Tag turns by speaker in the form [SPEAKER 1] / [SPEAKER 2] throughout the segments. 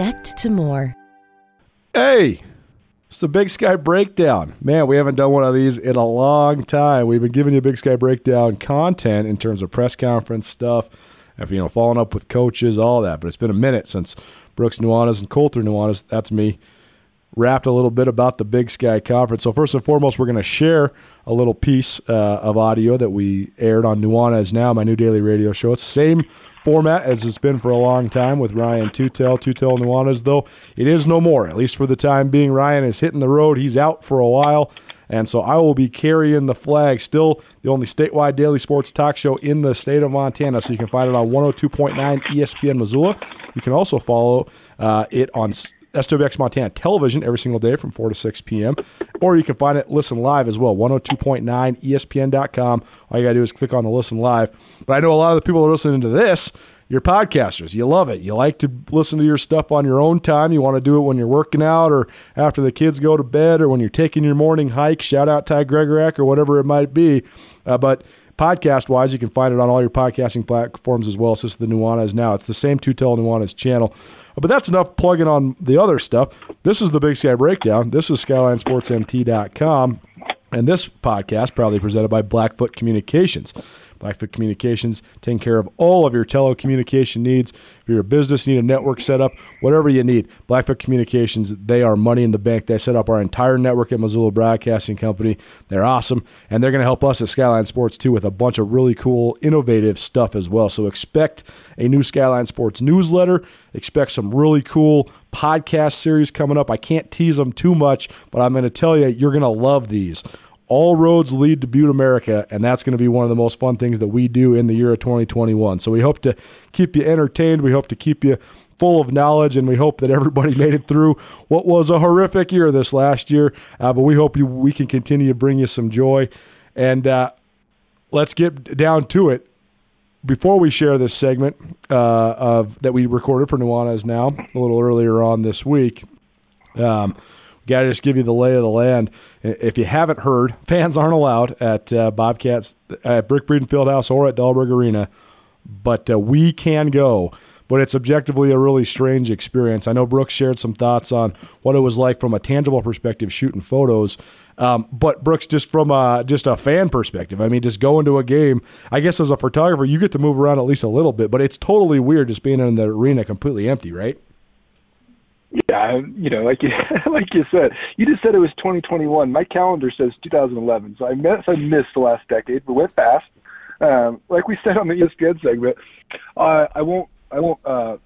[SPEAKER 1] to more.
[SPEAKER 2] Hey, it's the Big Sky Breakdown. Man, we haven't done one of these in a long time. We've been giving you Big Sky Breakdown content in terms of press conference stuff, if you know, following up with coaches, all that. But it's been a minute since Brooks Nuanez and Colter Nuanez, that's me, rapped a little bit about the Big Sky Conference. So first and foremost, we're going to share a little piece uh, of audio that we aired on Nuanez Now, my new daily radio show. It's the same format as it's been for a long time with Ryan Tutel. Tutel Nuanez, though, it is no more, at least for the time being. Ryan is hitting the road. He's out for a while. And so I will be carrying the flag, still the only statewide daily sports talk show in the state of Montana. So you can find it on 102.9 ESPN Missoula. You can also follow uh, it on SWX Montana television every single day from 4 to 6 p.m. Or you can find it, listen live as well, 102.9 ESPN.com. All you got to do is click on the listen live. But I know a lot of the people that are listening to this, you're podcasters. You love it. You like to listen to your stuff on your own time. You want to do it when you're working out or after the kids go to bed or when you're taking your morning hike. Shout out Ty Gregorak or whatever it might be. Uh, but podcast wise, you can find it on all your podcasting platforms as well. It's just the Nuanez now. It's the same Tutel Nuanez channel. But that's enough plugging on the other stuff. This is the Big Sky Breakdown. This is SkylineSportsMT.com. And this podcast proudly presented by Blackfoot Communications. Blackfoot Communications taking care of all of your telecommunication needs. If you're a business, need a network set up, whatever you need, Blackfoot Communications, they are money in the bank. They set up our entire network at Missoula Broadcasting Company. They're awesome, and they're going to help us at Skyline Sports too with a bunch of really cool, innovative stuff as well. So expect a new Skyline Sports newsletter. Expect some really cool podcast series coming up. I can't tease them too much, but I'm going to tell you, you're going to love these all roads lead to Butte America, and that's going to be one of the most fun things that we do in the year of 2021. So we hope to keep you entertained. We hope to keep you full of knowledge, and we hope that everybody made it through what was a horrific year this last year. Uh, but we hope you, we can continue to bring you some joy. And uh, let's get down to it. Before we share this segment uh, of that we recorded for Nuanez now a little earlier on this week, um, got to just give you the lay of the land. If you haven't heard, fans aren't allowed at uh, Bobcats at Brick Breeden Fieldhouse or at Dahlberg Arena, but uh, we can go. But it's objectively a really strange experience. I know Brooks shared some thoughts on what it was like from a tangible perspective shooting photos. Um, but Brooks, just from a, just a fan perspective, I mean, just going to a game. I guess as a photographer, you get to move around at least a little bit, but it's totally weird just being in the arena completely empty, right?
[SPEAKER 3] Yeah, you know, like you, like you said, you just said it was 2021. My calendar says 2011, so I missed I missed the last decade, but went fast. Um, like we said on the ESPN segment, uh, I won't I won't uh,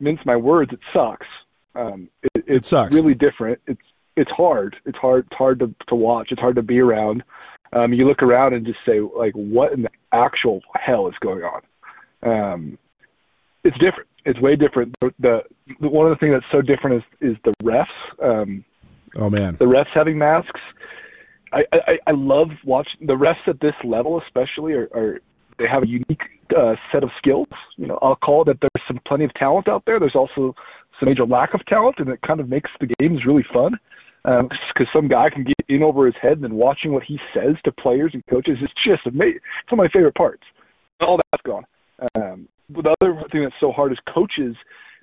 [SPEAKER 3] mince my words. It sucks. Um, it, it's
[SPEAKER 2] it sucks.
[SPEAKER 3] really different. It's it's hard. It's hard. It's hard to to watch. It's hard to be around. Um, you look around and just say like, what in the actual hell is going on? Um, it's different it's way different. The, the, the one of the things that's so different is is the refs. Um,
[SPEAKER 2] oh man,
[SPEAKER 3] the refs having masks. I, I, I love watching the refs at this level, especially are, are they have a unique uh, set of skills. You know, I'll call that there's some plenty of talent out there. There's also some major lack of talent, and it kind of makes the games really fun. Because um, some guy can get in over his head, and then watching what he says to players and coaches is just amazing. It's one of my favorite parts. All that's gone. Um, the other thing that's so hard is coaches.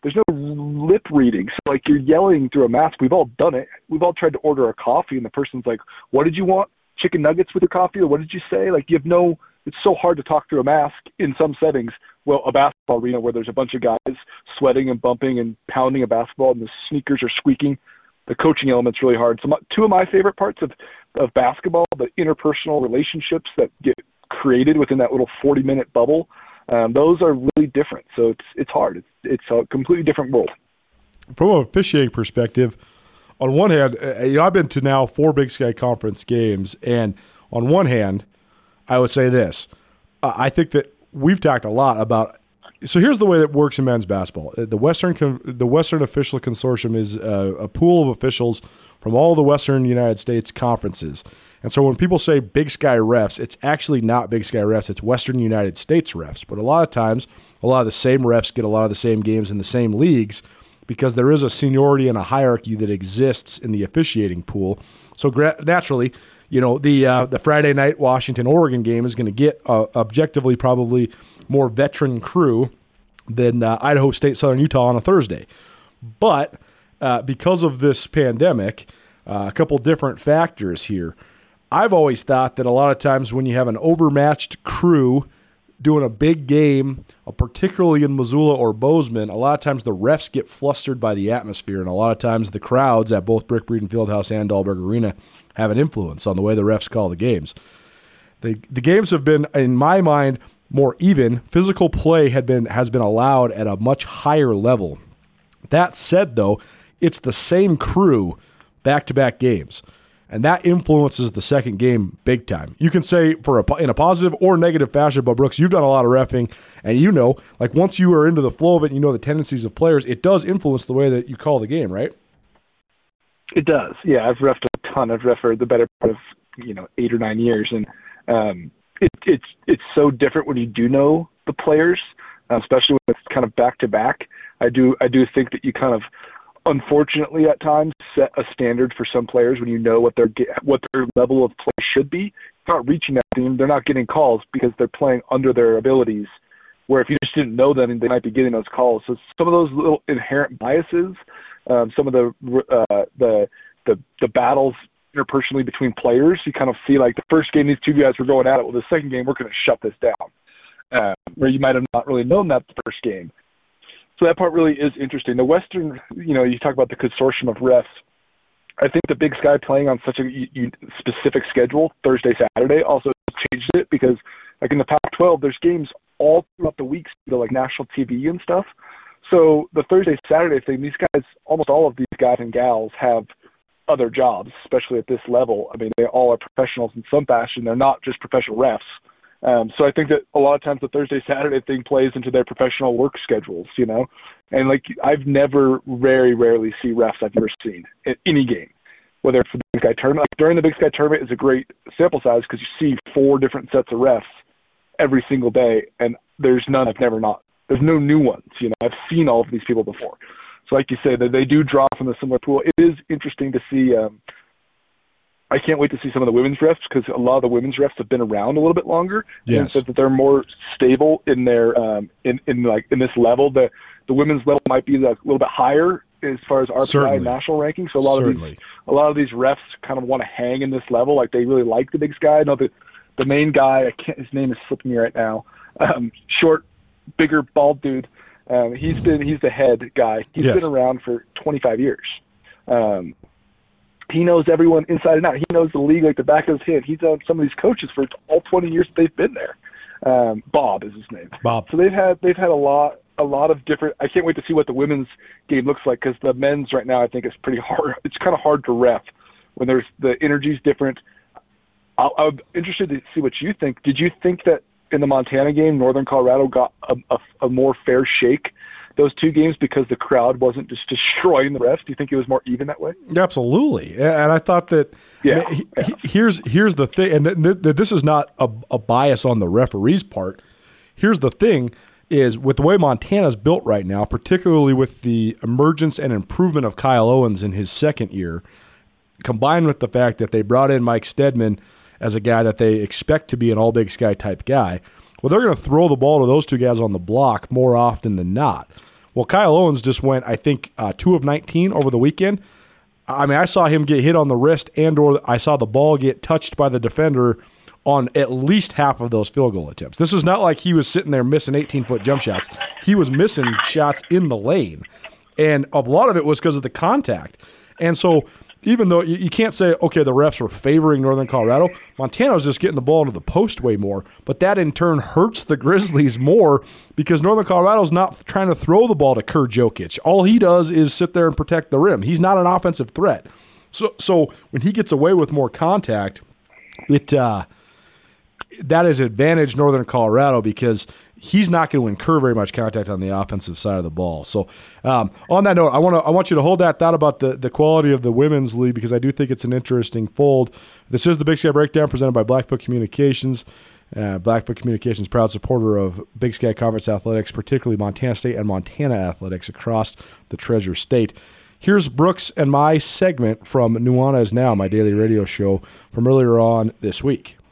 [SPEAKER 3] There's no lip reading. So like you're yelling through a mask. We've all done it. We've all tried to order a coffee, and the person's like, "What did you want? Chicken nuggets with your coffee, or what did you say?" Like you have no. It's so hard to talk through a mask in some settings. Well, a basketball arena where there's a bunch of guys sweating and bumping and pounding a basketball, and the sneakers are squeaking. The coaching element's really hard. So my, two of my favorite parts of of basketball, the interpersonal relationships that get created within that little 40 minute bubble um, those are really different. So it's it's hard. It's it's a completely different world.
[SPEAKER 2] From a officiating perspective, on one hand, uh, you know, I've been to now four Big Sky Conference games, and on one hand, I would say this: uh, I think that we've talked a lot about so here's the way that works in men's basketball. Uh, the Western the Western Official Consortium is a, a pool of officials from all the Western United States conferences. And so when people say Big Sky refs, it's actually not Big Sky refs, it's Western United States refs. But a lot of times, a lot of the same refs get a lot of the same games in the same leagues because there is a seniority and a hierarchy that exists in the officiating pool. So gra- naturally, you know the uh, the Friday night Washington Oregon game is going to get uh, objectively probably more veteran crew than uh, Idaho State Southern Utah on a Thursday, but uh, because of this pandemic, uh, a couple different factors here. I've always thought that a lot of times when you have an overmatched crew doing a big game, uh, particularly in Missoula or Bozeman, a lot of times the refs get flustered by the atmosphere, and a lot of times the crowds at both Brick Breeden Fieldhouse and Dahlberg Arena have an influence on the way the refs call the games. The the games have been, in my mind, more even. Physical play had been has been allowed at a much higher level. That said, though, it's the same crew back to back games and that influences the second game big time. You can say for a in a positive or negative fashion, but Brooks, you've done a lot of refing, and you know, like once you are into the flow of it, and you know the tendencies of players. It does influence the way that you call the game, right?
[SPEAKER 3] It does. Yeah, I've refed a ton. I've refed the better part of you know eight or nine years, and um, it, it's it's so different when you do know the players, especially when it's kind of back to back. I do I do think that you kind of unfortunately at times set a standard for some players when you know what their what their level of play should be. not reaching that team, they're not getting calls because they're playing under their abilities. Where if you just didn't know them, they might be getting those calls. So some of those little inherent biases, um, some of the uh, the the the battles interpersonally between players, you kind of see like the first game these two guys were going at it. Well, the second game we're going to shut this down. Uh, where you might have not really known that the first game. So that part really is interesting. The Western, you know, you talk about the consortium of refs. I think the Big Sky playing on such a specific schedule, Thursday, Saturday, also changed it because, like in the Pac-12, there's games all throughout the weeks, to like national TV and stuff. So the Thursday, Saturday thing, these guys, almost all of these guys and gals have other jobs, especially at this level. I mean, they all are professionals in some fashion. They're not just professional refs. Um, so I think that a lot of times the Thursday Saturday thing plays into their professional work schedules, you know, and like I've never, very rarely see refs I've never seen in any game, whether it's the Big Sky tournament. Like during the Big Sky tournament is a great sample size because you see four different sets of refs every single day, and there's none I've never not. There's no new ones, you know. I've seen all of these people before. So like you say, that they do draw from a similar pool. It is interesting to see. Um, I can't wait to see some of the women's refs because a lot of the women's refs have been around a little bit longer.
[SPEAKER 2] Yes.
[SPEAKER 3] And that they're more stable in their um, in in like in this level. The the women's level might be like a little bit higher as far as RPI
[SPEAKER 2] Certainly.
[SPEAKER 3] national ranking. So a lot
[SPEAKER 2] Certainly.
[SPEAKER 3] of these a lot of these refs kind of want to hang in this level. Like they really like the big guy. No, the the main guy. I can't. His name is slipping me right now. Um, short, bigger, bald dude. Um, he's been he's the head guy. He's
[SPEAKER 2] Yes.
[SPEAKER 3] been around for 25 years. Um, he knows everyone inside and out. He knows the league like the back of his hand. He's known some of these coaches for all 20 years they've been there. Um, Bob is his name.
[SPEAKER 2] Bob.
[SPEAKER 3] So they've had they've had a lot a lot of different. I can't wait to see what the women's game looks like because the men's right now I think is pretty hard. It's kind of hard to ref when there's the energy's different. I, I'm interested to see what you think. Did you think that in the Montana game, Northern Colorado got a, a, a more fair shake those two games because the crowd wasn't just destroying the refs? Do you think it was more even that way?
[SPEAKER 2] Absolutely, and I thought that.
[SPEAKER 3] Yeah,
[SPEAKER 2] I mean, he- here's here's the thing, and th- th- this is not a, a bias on the referee's part. Here's the thing: is with the way Montana's built right now, particularly with the emergence and improvement of Kyle Owens in his second year, combined with the fact that they brought in Mike Steadman as a guy that they expect to be an all Big Sky type guy. Well, they're going to throw the ball to those two guys on the block more often than not. Well, Kyle Owens just went, I think, uh, two of 19 over the weekend. I mean, I saw him get hit on the wrist, and or I saw the ball get touched by the defender on at least half of those field goal attempts. This is not like he was sitting there missing 18 foot jump shots. He was missing shots in the lane, and a lot of it was because of the contact. And so, even though you, you can't say, okay, the refs were favoring Northern Colorado, Montana was just getting the ball into the post way more, but that in turn hurts the Grizzlies more because Northern Colorado's not trying to throw the ball to Kur Jongkuch. All he does is sit there and protect the rim. He's not an offensive threat. So, so when he gets away with more contact, it uh, that is advantage Northern Colorado because he's not going to incur very much contact on the offensive side of the ball. So, um, on that note, I want to I want you to hold that thought about the the quality of the women's league because I do think it's an interesting fold. This is the Big Sky Breakdown presented by Blackfoot Communications. Uh, Blackfoot Communications, proud supporter of Big Sky Conference athletics, particularly Montana State and Montana athletics across the Treasure State. Here's Brooks and my segment from Nuanez Now, my daily radio show from earlier on this week.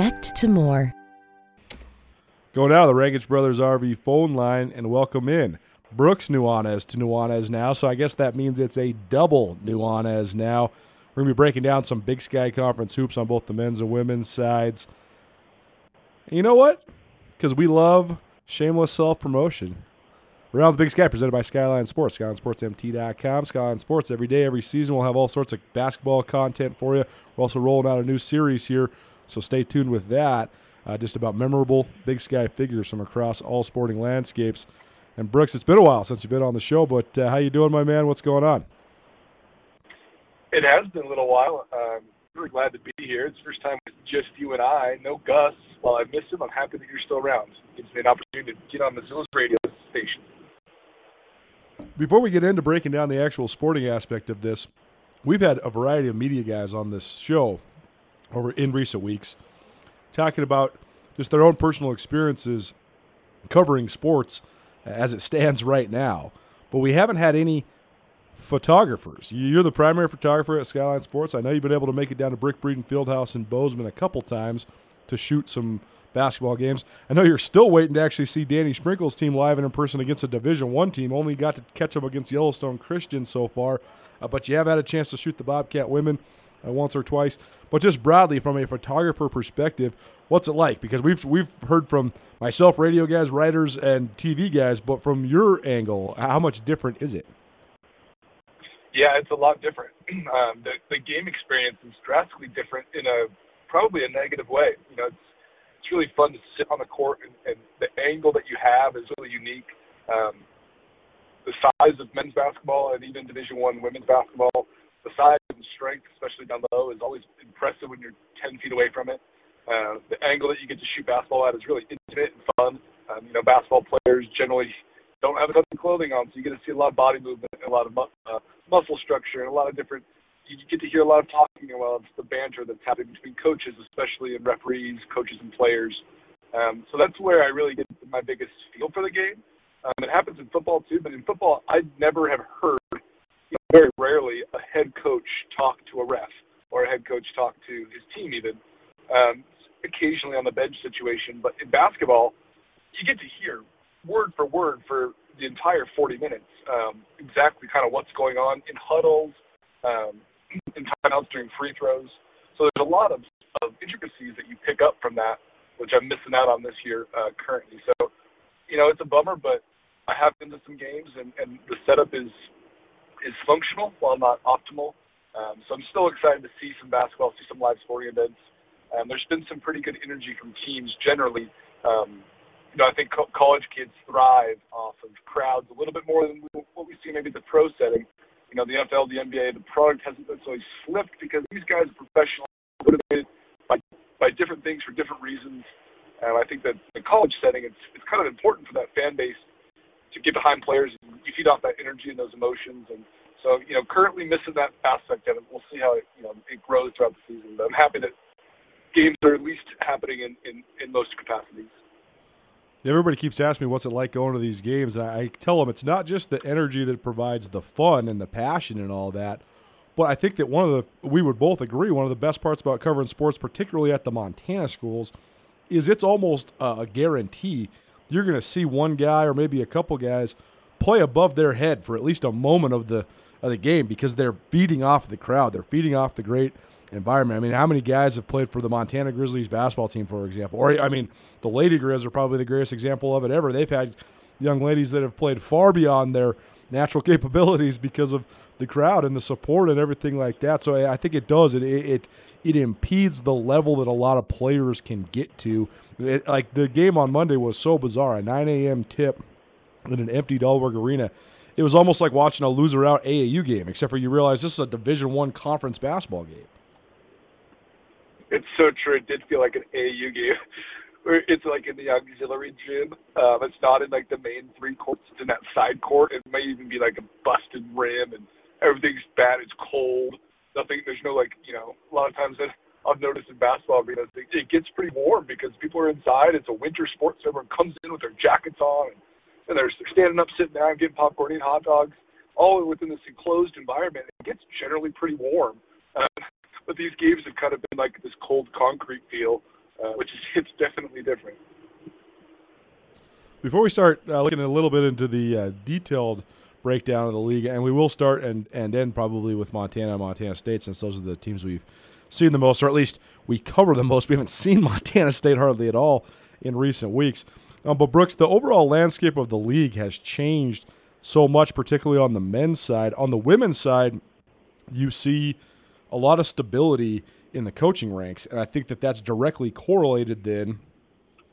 [SPEAKER 1] connect to more.
[SPEAKER 2] Go now to the Rangich Brothers RV phone line and welcome in Brooks Nuanez to Nuanez now. So I guess that means it's a double Nuanez now. We're going to be breaking down some Big Sky Conference hoops on both the men's and women's sides. And you know what? Because we love shameless self promotion. On the Big Sky, presented by Skyline Sports, SkylineSportsMT.com. Skyline Sports, every day, every season, we'll have all sorts of basketball content for you. We're also rolling out a new series here so stay tuned with that. Uh, just about memorable Big Sky figures from across all sporting landscapes. And Brooks, it's been a while since you've been on the show, but uh, how you doing, my man? What's going on?
[SPEAKER 3] It has been a little while. Um, really glad to be here. It's the first time with just you and I. No Gus. While I miss him, I'm happy that you're still around. It gives me an opportunity to get on the Zills radio station.
[SPEAKER 2] Before we get into breaking down the actual sporting aspect of this, we've had a variety of media guys on this show over in recent weeks, talking about just their own personal experiences covering sports as it stands right now. But we haven't had any photographers. You're the primary photographer at Skyline Sports. I know you've been able to make it down to Brick Breeden Fieldhouse in Bozeman a couple times to shoot some basketball games. I know you're still waiting to actually see Danny Sprinkle's team live and in person against a Division One team. Only got to catch them against Yellowstone Christian so far, uh, but you have had a chance to shoot the Bobcat women uh, once or twice. But just broadly, from a photographer perspective, what's it like? Because we've we've heard from myself, radio guys, writers, and TV guys, but from your angle, how much different is it?
[SPEAKER 3] Yeah, it's a lot different. Um, the, the game experience is drastically different in a probably a negative way. You know, it's it's really fun to sit on the court, and, and the angle that you have is really unique. Um, the size of men's basketball and even Division One women's basketball the size and strength, especially down low, is always impressive when you're 10 feet away from it. Uh, the angle that you get to shoot basketball at is really intimate and fun. Um, you know, basketball players generally don't have a ton of clothing on, so you get to see a lot of body movement, and a lot of mu- uh, muscle structure, and a lot of different. You get to hear a lot of talking. Well, it's the banter that's happening between coaches, especially and referees, coaches and players. Um, so that's where I really get my biggest feel for the game. Um, it happens in football too, but in football, I never have heard very rarely a head coach talk to a ref or a head coach talk to his team even. Um, occasionally on the bench situation, but in basketball, you get to hear word for word for the entire 40 minutes um, exactly kind of what's going on in huddles, um, in timeouts during free throws. So there's a lot of, of intricacies that you pick up from that, which I'm missing out on this year uh, currently. So, you know, it's a bummer, but I have been to some games, and, and the setup is is functional while not optimal. Um, so I'm still excited to see some basketball, see some live sporting events. Um, there's been some pretty good energy from teams generally. Um, you know, I think co- college kids thrive off of crowds a little bit more than what we see maybe the pro setting. You know, the NFL, the NBA, the product hasn't necessarily slipped because these guys are professional, motivated by, by different things for different reasons. And I think that the college setting, it's, it's kind of important for that fan base to get behind players. You feed off that energy and those emotions. And so, you know, currently missing that aspect of it. We'll see how it, you know, it grows throughout the season. But I'm happy that games are at least happening in, in, in most capacities.
[SPEAKER 2] Everybody keeps asking me what's it like going to these games, and I tell them it's not just the energy that provides the fun and the passion and all that, but I think that one of the we would both agree one of the best parts about covering sports, particularly at the Montana schools, is it's almost a guarantee you're going to see one guy or maybe a couple guys play above their head for at least a moment of the of the game because they're feeding off the crowd. They're feeding off the great environment. I mean, how many guys have played for the Montana Grizzlies basketball team, for example? Or, I mean, the Lady Grizz are probably the greatest example of it ever. They've had young ladies that have played far beyond their natural capabilities because of the crowd and the support and everything like that. So I think it does. It it it impedes the level that a lot of players can get to. It, like the game on Monday was so bizarre. A 9 a.m. tip in an empty Dahlberg Arena. It was almost like watching a loser out AAU game, except for you realize this is a Division One conference basketball game.
[SPEAKER 3] It's so true. It did feel like an AAU game. It's like in the auxiliary gym. Um, it's not in like the main three courts. It's in that side court. It may even be like a busted rim and everything's bad. It's cold. Nothing. There's no like you know. A lot of times that I've noticed in basketball arenas, it, gets pretty warm because people are inside. It's a winter sport, so everyone comes in with their jackets on and, and they're standing up, sitting down, getting popcorn, eating hot dogs, all within this enclosed environment. It gets generally pretty warm. Uh, but these games have kind of been like this cold concrete feel, uh, which is it's definitely different.
[SPEAKER 2] Before we start uh, looking a little bit into the uh, detailed breakdown of the league, and we will start and, and end probably with Montana and Montana State, since those are the teams we've seen the most, or at least we cover the most. We haven't seen Montana State hardly at all in recent weeks. Um, but Brooks, the overall landscape of the league has changed so much, particularly on the men's side. On the women's side, you see a lot of stability in the coaching ranks, and I think that that's directly correlated then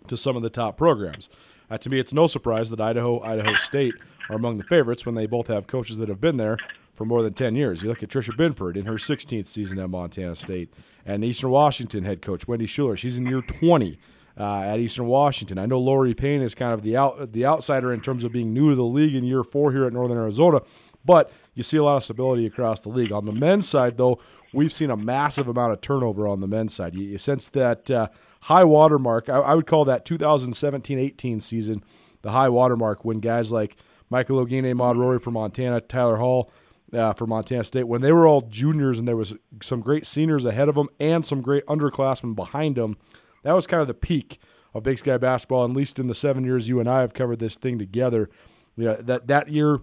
[SPEAKER 2] to some of the top programs. Uh, to me, it's no surprise that Idaho, Idaho State are among the favorites when they both have coaches that have been there for more than 10 years. You look at Tricia Binford in her 16th season at Montana State, and Eastern Washington head coach Wendy Schuller. She's in year 20 uh, at Eastern Washington. I know Loree Payne is kind of the out, the outsider in terms of being new to the league in year four here at Northern Arizona, but you see a lot of stability across the league. On the men's side, though, we've seen a massive amount of turnover on the men's side. You, you sense that uh, high water mark. I, I would call that 2017-18 season the high water mark when guys like Michael Oguine, Ahmaad Rorie for Montana, Tyler Hall uh, for Montana State, when they were all juniors and there was some great seniors ahead of them and some great underclassmen behind them, that was kind of the peak of Big Sky basketball. At least in the seven years you and I have covered this thing together, yeah, that that year,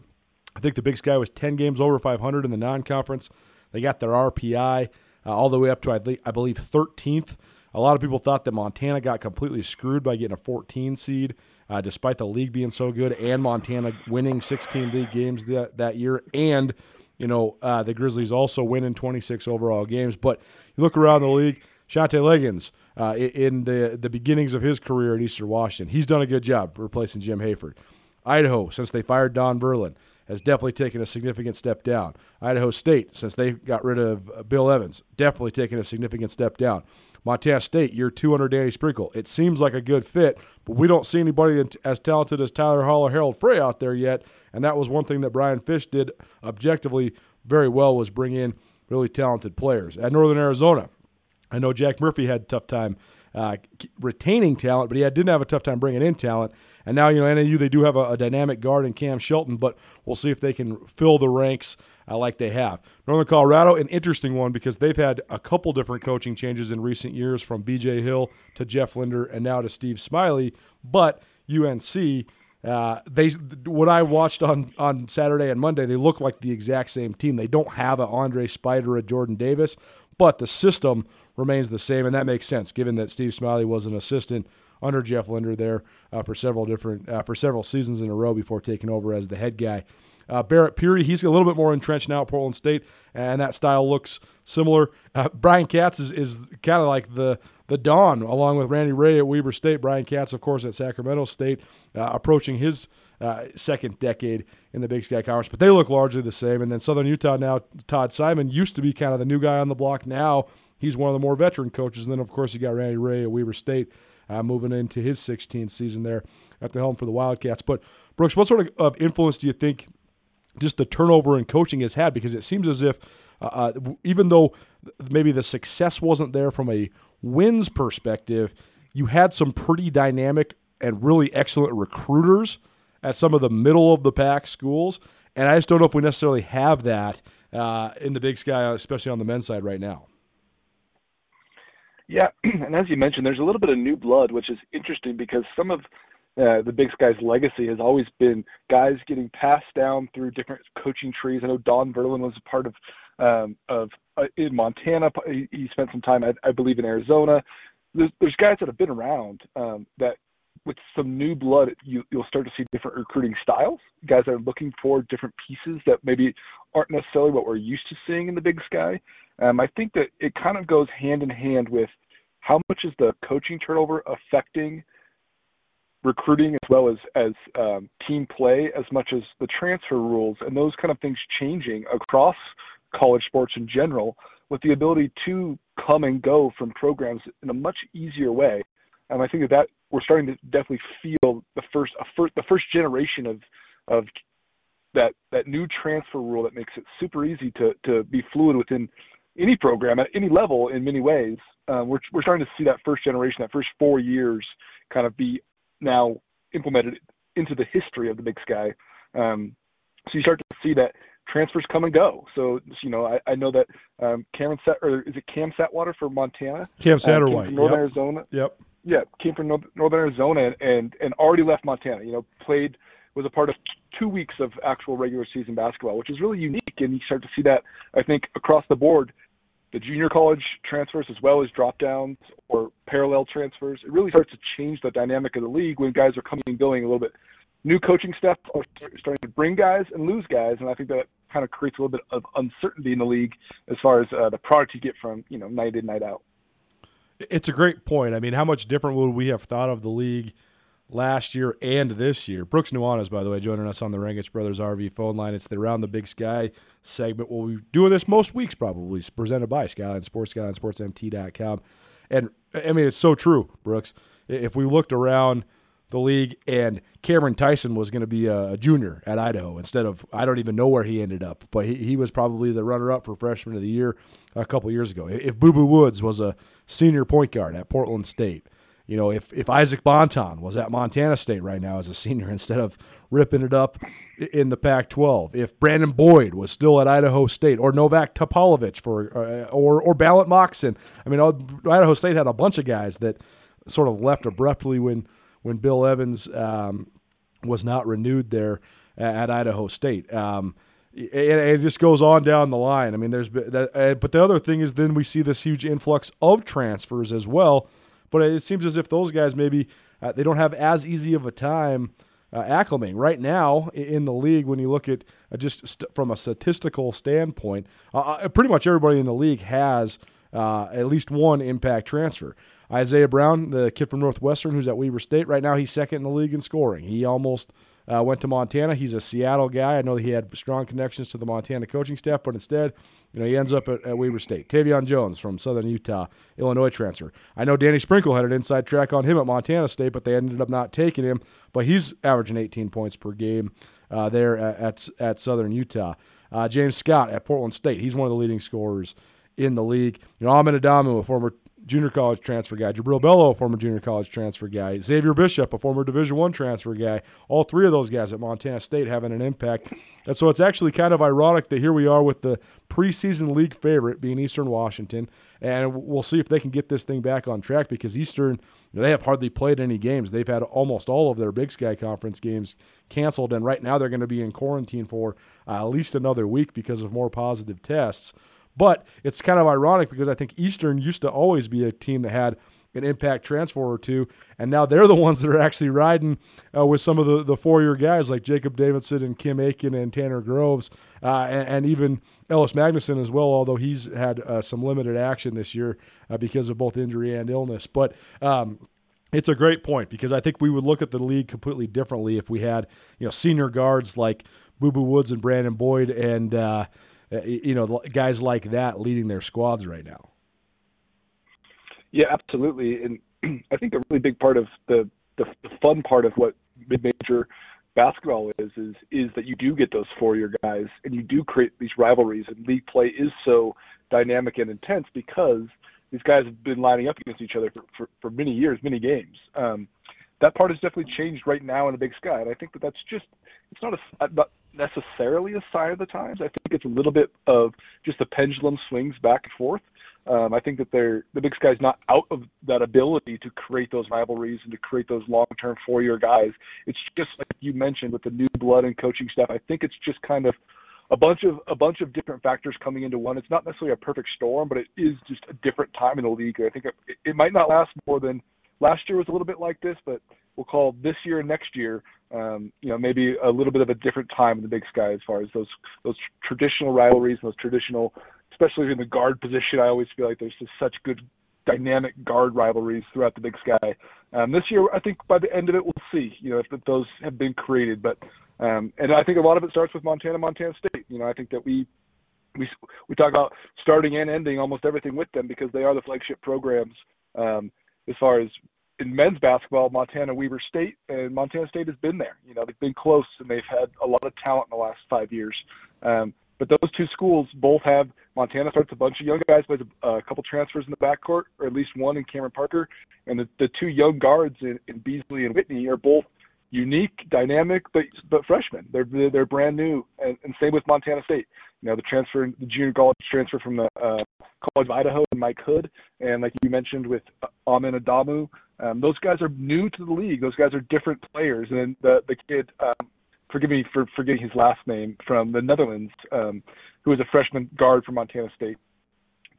[SPEAKER 2] I think the Big Sky was ten games over 500 in the non-conference. They got their RPI uh, all the way up to I, I believe 13th. A lot of people thought that Montana got completely screwed by getting a 14 seed uh, despite the league being so good and Montana winning 16 league games that, that year. And, you know, uh, the Grizzlies also winning 26 overall games. But you look around the league, Shantay Legans, uh, in the, the beginnings of his career at Eastern Washington, he's done a good job replacing Jim Hayford. Idaho, since they fired Don Verlin, has definitely taken a significant step down. Idaho State, since they got rid of uh, Bill Evans, definitely taken a significant step down. Montana State, year two under Danny Sprinkle. It seems like a good fit, but we don't see anybody as talented as Tyler Hall or Harald Frey out there yet. And that was one thing that Brian Fish did objectively very well was bring in really talented players. At Northern Arizona, I know Jack Murphy had a tough time uh, retaining talent, but he had, didn't have a tough time bringing in talent. And now, you know, NAU, they do have a, a dynamic guard in Cam Shelton, but we'll see if they can fill the ranks uh, like they have. Northern Colorado, an interesting one because they've had a couple different coaching changes in recent years from BJ Hill to Jeff Linder and now to Steve Smiley. But UNC, uh, they what I watched on, on Saturday and Monday, they look like the exact same team. They don't have an Andre Spight, a Jordan Davis, but the system remains the same, and that makes sense given that Steve Smiley was an assistant under Jeff Linder there uh, for several different uh, for several seasons in a row before taking over as the head guy. Uh, Barrett Peery, he's a little bit more entrenched now at Portland State, and that style looks similar. Uh, Brian Katz is, is kind of like the the Don, along with Randy Rahe at Weber State. Brian Katz, of course, at Sacramento State, uh, approaching his uh, second decade in the Big Sky Conference, but they look largely the same. And then Southern Utah now, Todd Simon used to be kind of the new guy on the block. Now he's one of the more veteran coaches. And then, of course, you got Randy Rahe at Weber State uh, moving into his 16th season there at the helm for the Wildcats. But, Brooks, what sort of, of influence do you think just the turnover in coaching has had? Because it seems as if, uh, uh even though maybe the success wasn't there from a wins perspective, you had some pretty dynamic and really excellent recruiters at some of the middle of the pack schools. And I just don't know if we necessarily have that uh, in the big sky, especially on the men's side right now.
[SPEAKER 3] Yeah, and as you mentioned, there's a little bit of new blood, which is interesting because some of uh, the Big Sky's legacy has always been guys getting passed down through different coaching trees. I know Don Verlin was a part of um, of uh, in Montana. He, he spent some time, I, I believe, in Arizona. There's, there's guys that have been around um, that with some new blood, you, you'll start to see different recruiting styles. Guys that are looking for different pieces that maybe aren't necessarily what we're used to seeing in the Big Sky. Um, I think that it kind of goes hand in hand with how much is the coaching turnover affecting recruiting as well as as um, team play as much as the transfer rules and those kind of things changing across college sports in general with the ability to come and go from programs in a much easier way. And I think that, that we're starting to definitely feel the first, first the first generation of of that that new transfer rule that makes it super easy to to be fluid within any program at any level in many ways. Uh, we're we're starting to see that first generation, that first four years, kind of be now implemented into the history of the Big Sky. Um, so you start to see that transfers come and go. So you know, I, I know that um, Cameron Sat or is it Cam Satwater for Montana?
[SPEAKER 2] Cam Satterwhite,
[SPEAKER 3] um, Northern
[SPEAKER 2] yep.
[SPEAKER 3] Arizona.
[SPEAKER 2] Yep.
[SPEAKER 3] Yeah, came from Northern Arizona and and already left Montana. You know, played was a part of two weeks of actual regular season basketball, which is really unique. And you start to see that I think across the board the junior college transfers as well as drop downs or parallel transfers. It really starts to change the dynamic of the league when guys are coming and going a little bit. New coaching staff are starting to bring guys and lose guys, and I think that kind of creates a little bit of uncertainty in the league as far as uh, the product you get from you know night in night out.
[SPEAKER 2] It's a great point. I mean, how much different would we have thought of the league last year and this year. Brooks Nuanez, by the way, joining us on the Rangich Brothers RV phone line. It's the Around the Big Sky segment. We'll be doing this most weeks probably. Presented by Skyline Sports, SkylineSportsMT.com. And, I mean, it's so true, Brooks. If we looked around the league and Cameron Tyson was going to be a, junior at Idaho instead of, I don't even know where he ended up, but he, he was probably the runner-up for Freshman of the Year a couple years ago. If Boo Boo Woods was a senior point guard at Portland State, you know, if, if Isaac Bonton was at Montana State right now as a senior instead of ripping it up in the Pac 12, if Brandon Boyd was still at Idaho State, or Novak Topalovic for, uh, or, or Balint Mocsan. I mean, Idaho State had a bunch of guys that sort of left abruptly when, when Bill Evans um, was not renewed there at Idaho State. Um, it, just goes on down the line. I mean, there's uh, but the other thing is then we see this huge influx of transfers as well but it seems as if those guys maybe uh, they don't have as easy of a time uh, acclimating right now in the league. When you look at uh, just st- from a statistical standpoint, uh, uh, pretty much everybody in the league has uh, at least one impact transfer. Isaiah Brown, the kid from Northwestern, who's at Weber State right now, he's second in the league in scoring. He almost uh, went to Montana. He's a Seattle guy. I know he had strong connections to the Montana coaching staff, but instead, you know, he ends up at, at Weber State. Tevian Jones from Southern Utah, Illinois transfer. I know Danny Sprinkle had an inside track on him at Montana State, but they ended up not taking him. But he's averaging 18 points per game uh, there at, at, Southern Utah. Uh, James Scott at Portland State. He's one of the leading scorers in the league. You know, Amin Adamu, a former junior college transfer guy. Jubrile Belo, a former junior college transfer guy. Xavier Bishop, a former Division One transfer guy. All three of those guys at Montana State having an impact. And so it's actually kind of ironic that here we are with the preseason league favorite being Eastern Washington, and we'll see if they can get this thing back on track because Eastern you know, they have hardly played any games. They've had almost all of their Big Sky Conference games canceled, and right now they're going to be in quarantine for uh, at least another week because of more positive tests. But it's kind of ironic because I think Eastern used to always be a team that had an impact transfer or two, and now they're the ones that are actually riding uh, with some of the, the four year guys like Jacob Davison and Kim Aiken and Tanner Groves, uh, and, and, even Ellis Magnuson as well, although he's had uh, some limited action this year uh, because of both injury and illness. But um, it's a great point because I think we would look at the league completely differently if we had you know senior guards like Boo Boo Woods and Brandon Boyd and uh, you know, guys like that leading their squads right now.
[SPEAKER 3] Yeah, absolutely. And I think a really big part of the, the, the fun part of what mid-major basketball is is is that you do get those four-year guys and you do create these rivalries and league play is so dynamic and intense because these guys have been lining up against each other for, for, for many years, many games. Um, that part has definitely changed right now in the Big Sky, and I think that that's just it's not a necessarily a sign of the times. I think it's a little bit of just the pendulum swings back and forth. Um, I think that they're the Big Sky's not out of that ability to create those rivalries and to create those long-term four-year guys. It's just like you mentioned with the new blood and coaching staff. I think it's just kind of a bunch of a bunch of different factors coming into one. It's not necessarily a perfect storm, but it is just a different time in the league. I think it, it might not last more than last year was a little bit like this, but we'll call this year and next year, um, you know, maybe a little bit of a different time in the Big Sky as far as those those traditional rivalries those traditional, especially in the guard position. I always feel like there's just such good dynamic guard rivalries throughout the Big Sky. Um, this year, I think by the end of it, we'll see, you know, if, if those have been created. But um, and I think a lot of it starts with Montana, Montana State. You know, I think that we we we talk about starting and ending almost everything with them because they are the flagship programs um, as far as in men's basketball, Montana Weber State and Montana State has been there. You know, they've been close and they've had a lot of talent in the last five years. Um, but those two schools both have Montana starts a bunch of young guys, plays a, a couple transfers in the backcourt, or at least one in Cameron Parker, and the, the two young guards in, in Beasley and Whitney are both unique, dynamic, but but freshmen. They're they're brand new, and, and same with Montana State. You know, the transfer, the junior college transfer from the uh, College of Idaho, and Mike Hood, and like you mentioned with uh, Amin Adamu, um, those guys are new to the league. Those guys are different players. And the the kid, um, forgive me for forgetting his last name, from the Netherlands, um, who was a freshman guard for Montana State.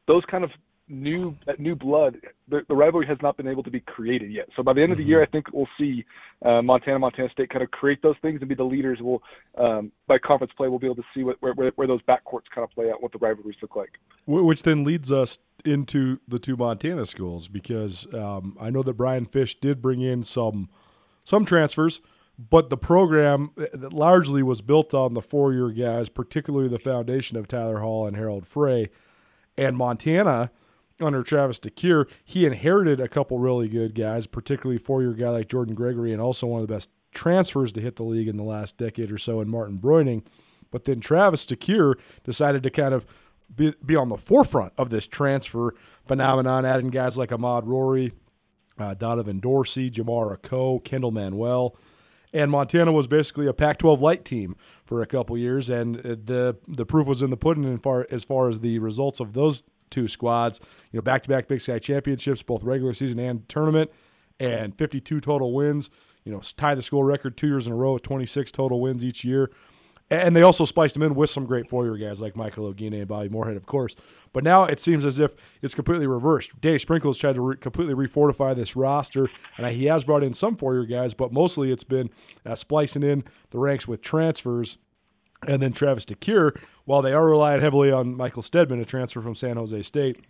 [SPEAKER 3] Those kind of new that new blood, the, the, rivalry has not been able to be created yet. So by the end of the year, I think we'll see uh, Montana, Montana State kind of create those things and be the leaders. We'll um, by conference play, we'll be able to see what, where, where, where those backcourts kind of play out, what the rivalries look like.
[SPEAKER 2] Which then leads us into the two Montana schools because um, I know that Brian Fish did bring in some some transfers. But the program uh, largely was built on the four-year guys, particularly the foundation of Tyler Hall and Harald Frey. And Montana, under Travis DeCuire, he inherited a couple really good guys, particularly four-year guy like Jordan Gregory, and also one of the best transfers to hit the league in the last decade or so in Martin Breunig. But then Travis DeCuire decided to kind of be, be on the forefront of this transfer phenomenon, adding guys like Ahmaad Rorie, uh, Donovan Dorsey, Jamar Akoh, Kendall Manuel. And Montana was basically a Pac-12 light team for a couple years, and uh, the the proof was in the pudding as far as far as the results of those two squads. You know, back to back Big Sky championships, both regular season and tournament, and 52 total wins. You know, tie the school record two years in a row with 26 total wins each year. And they also spliced them in with some great four-year guys like Michael Oguine and Bobby Moorhead, of course. But now it seems as if it's completely reversed. Dave Sprinkle has tried to re- completely refortify this roster, and he has brought in some four-year guys, but mostly it's been uh, splicing in the ranks with transfers and then Travis DeCuire, while they are relying heavily on Michael Steadman, a transfer from San Jose State,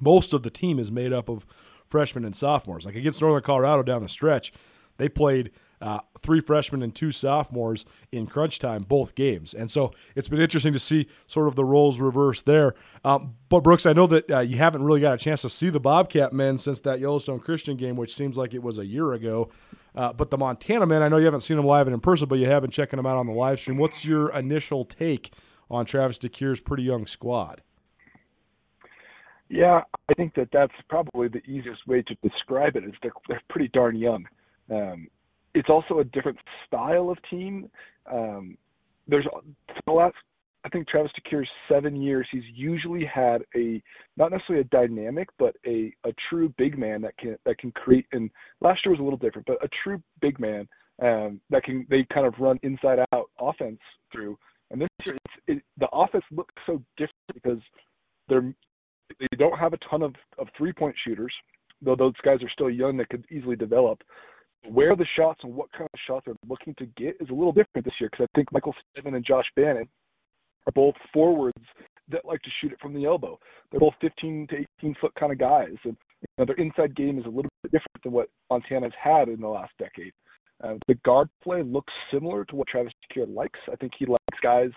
[SPEAKER 2] most of the team is made up of freshmen and sophomores. Like against Northern Colorado down the stretch, they played uh, three freshmen and two sophomores in crunch time, both games. And so it's been interesting to see sort of the roles reversed there. Um, but Brooks, I know that uh, you haven't really got a chance to see the Bobcat men since that Yellowstone Christian game, which seems like it was a year ago. Uh, but the Montana men, I know you haven't seen them live and in person, but you have been checking them out on the live stream. What's your initial take on Travis DeCuire's pretty young squad?
[SPEAKER 3] Yeah, I think that that's probably the easiest way to describe it. Is they're they're pretty darn young. Um, it's also a different style of team. Um, there's the last, I think Travis DeCuire's seven years, he's usually had a not necessarily a dynamic, but a, a true big man that can that can create. And last year was a little different, but a true big man um, that can they kind of run inside out offense through. And this year, it's, it, the offense looks so different because they're they don't have a ton of, of three point shooters, though those guys are still young that could easily develop where the shots and what kind of shots they're looking to get is a little different this year because I think Michael Steadman and Josh Bannon are both forwards that like to shoot it from the elbow. They're both 15 to 18 foot kind of guys, and you know, their inside game is a little bit different than what Montana's had in the last decade. Uh, the guard play looks similar to what Travis DeCuire likes. I think he likes guys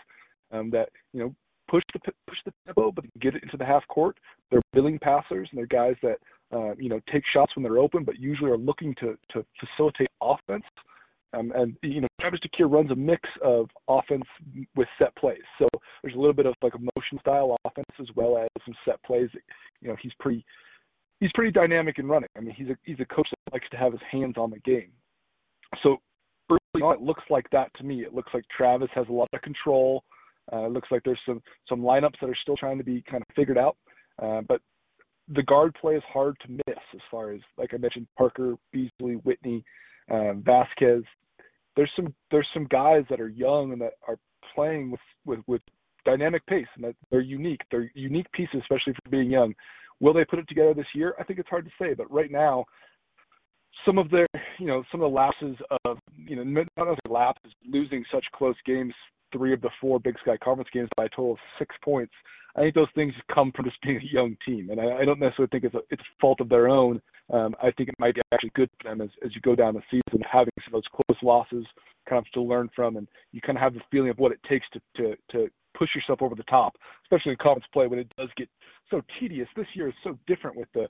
[SPEAKER 3] um, that you know push the push the tempo, but get it into the half court. They're billing passers, and they're guys that uh, you know, take shots when they're open, but usually are looking to to facilitate offense. Um, and you know, Travis DeCuire runs a mix of offense with set plays. So there's a little bit of like a motion style offense as well as some set plays. You know, he's pretty he's pretty dynamic in running. I mean, he's a he's a coach that likes to have his hands on the game. So early on, it looks like that to me. It looks like Travis has a lot of control. Uh, it looks like there's some some lineups that are still trying to be kind of figured out. Uh, but the guard play is hard to miss as far as like I mentioned Parker, Beasley, Whitney, um, Vazquez. There's some there's some guys that are young and that are playing with with, with dynamic pace and that they're unique. They're unique pieces, especially for being young. Will they put it together this year? I think it's hard to say, but right now, some of their, you know, some of the lapses of, you know, not only lapses, losing such close games, three of the four Big Sky Conference games by a total of six points. I think those things come from just being a young team, and I, I don't necessarily think it's a, it's fault of their own. Um, I think it might be actually good for them as, as you go down the season, having some of those close losses kind of to learn from, and you kind of have the feeling of what it takes to to to push yourself over the top, especially in conference play when it does get so tedious. This year is so different with the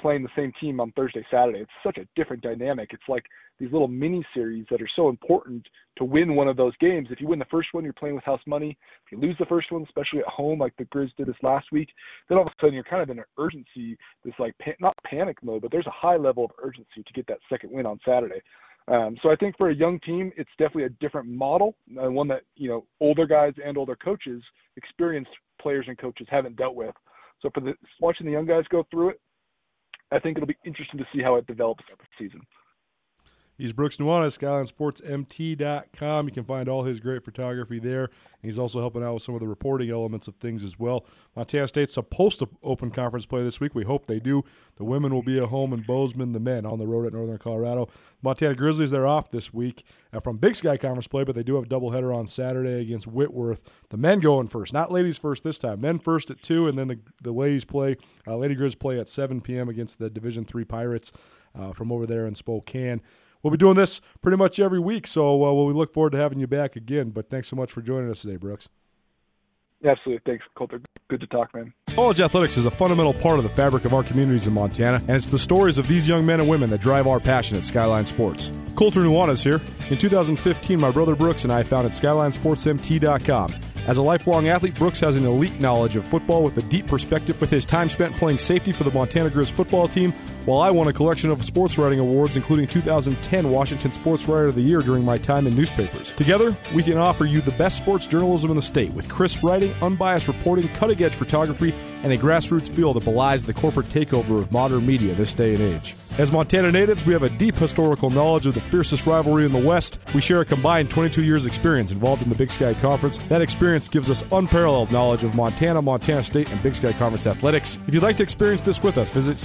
[SPEAKER 3] playing the same team on Thursday, Saturday. It's such a different dynamic. It's like these little mini series that are so important to win one of those games. If you win the first one, you're playing with house money. If you lose the first one, especially at home, like the Grizz did this last week, then all of a sudden you're kind of in an urgency, this like not panic mode, but there's a high level of urgency to get that second win on Saturday. Um, so I think for a young team, it's definitely a different model, uh, one that you know older guys and older coaches, experienced players and coaches haven't dealt with. So for the watching the young guys go through it, I think it'll be interesting to see how it develops the season.
[SPEAKER 2] He's Brooks Nuanez, SkylineSportsMT.com. You can find all his great photography there. And he's also helping out with some of the reporting elements of things as well. Montana State's supposed to open conference play this week. We hope they do. The women will be at home in Bozeman, the men on the road at Northern Colorado. Montana Grizzlies, they're off this week uh, from Big Sky Conference play, but they do have a doubleheader on Saturday against Whitworth. The men going first, not ladies first this time. Men first at 2, and then the, the ladies play. Uh, Lady Grizz play at 7 p.m. against the Division Three Pirates uh, from over there in Spokane we'll be doing this pretty much every week. So uh, we'll look forward to having you back again. But thanks so much for joining us today, Brooks.
[SPEAKER 3] Absolutely. Thanks, Colter. Good to talk, man.
[SPEAKER 2] College athletics is a fundamental part of the fabric of our communities in Montana, and it's the stories of these young men and women that drive our passion at Skyline Sports. Colter Nuanez here. In 2015, my brother Brooks and I founded SkylineSportsMT.com. As a lifelong athlete, Brooks has an elite knowledge of football with a deep perspective with his time spent playing safety for the Montana Grizz football team while I won a collection of sports writing awards, including 2010 Washington Sports Writer of the Year during my time in newspapers. Together, we can offer you the best sports journalism in the state with crisp writing, unbiased reporting, cutting edge photography, and a grassroots feel that belies the corporate takeover of modern media this day and age. As Montana natives, we have a deep historical knowledge of the fiercest rivalry in the West. We share a combined 22 years' experience involved in the Big Sky Conference. That experience gives us unparalleled knowledge of Montana, Montana State, and Big Sky Conference athletics. If you'd like to experience this with us, visit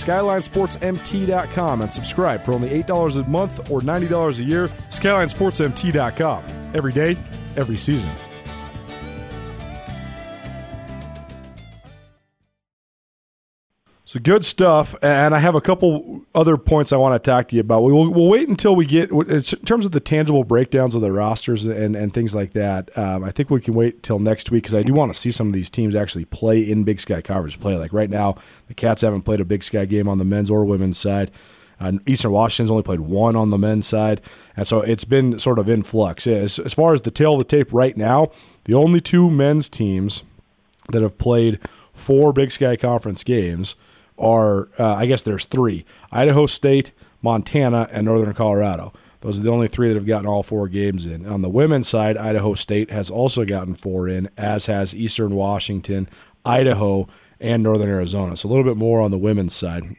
[SPEAKER 2] SkylineSportsMT.com and subscribe for only $8 a month or $90 a year. SkylineSportsMT.com. Every day, every season. So good stuff, and I have a couple other points I want to talk to you about. We'll, we'll wait until we get in terms of the tangible breakdowns of the rosters and, and things like that. Um, I think we can wait till next week because I do want to see some of these teams actually play in Big Sky Conference play. Like right now, the Cats haven't played a Big Sky game on the men's or women's side. Uh, Eastern Washington's only played one on the men's side, and so it's been sort of in flux. As, as far as the tail of the tape right now, the only two men's teams that have played four Big Sky Conference games are, uh, I guess there's three Idaho State, Montana, and Northern Colorado. Those are the only three that have gotten all four games in. On the women's side, Idaho State has also gotten four in, as has Eastern Washington, Idaho, and Northern Arizona. So a little bit more on the women's side.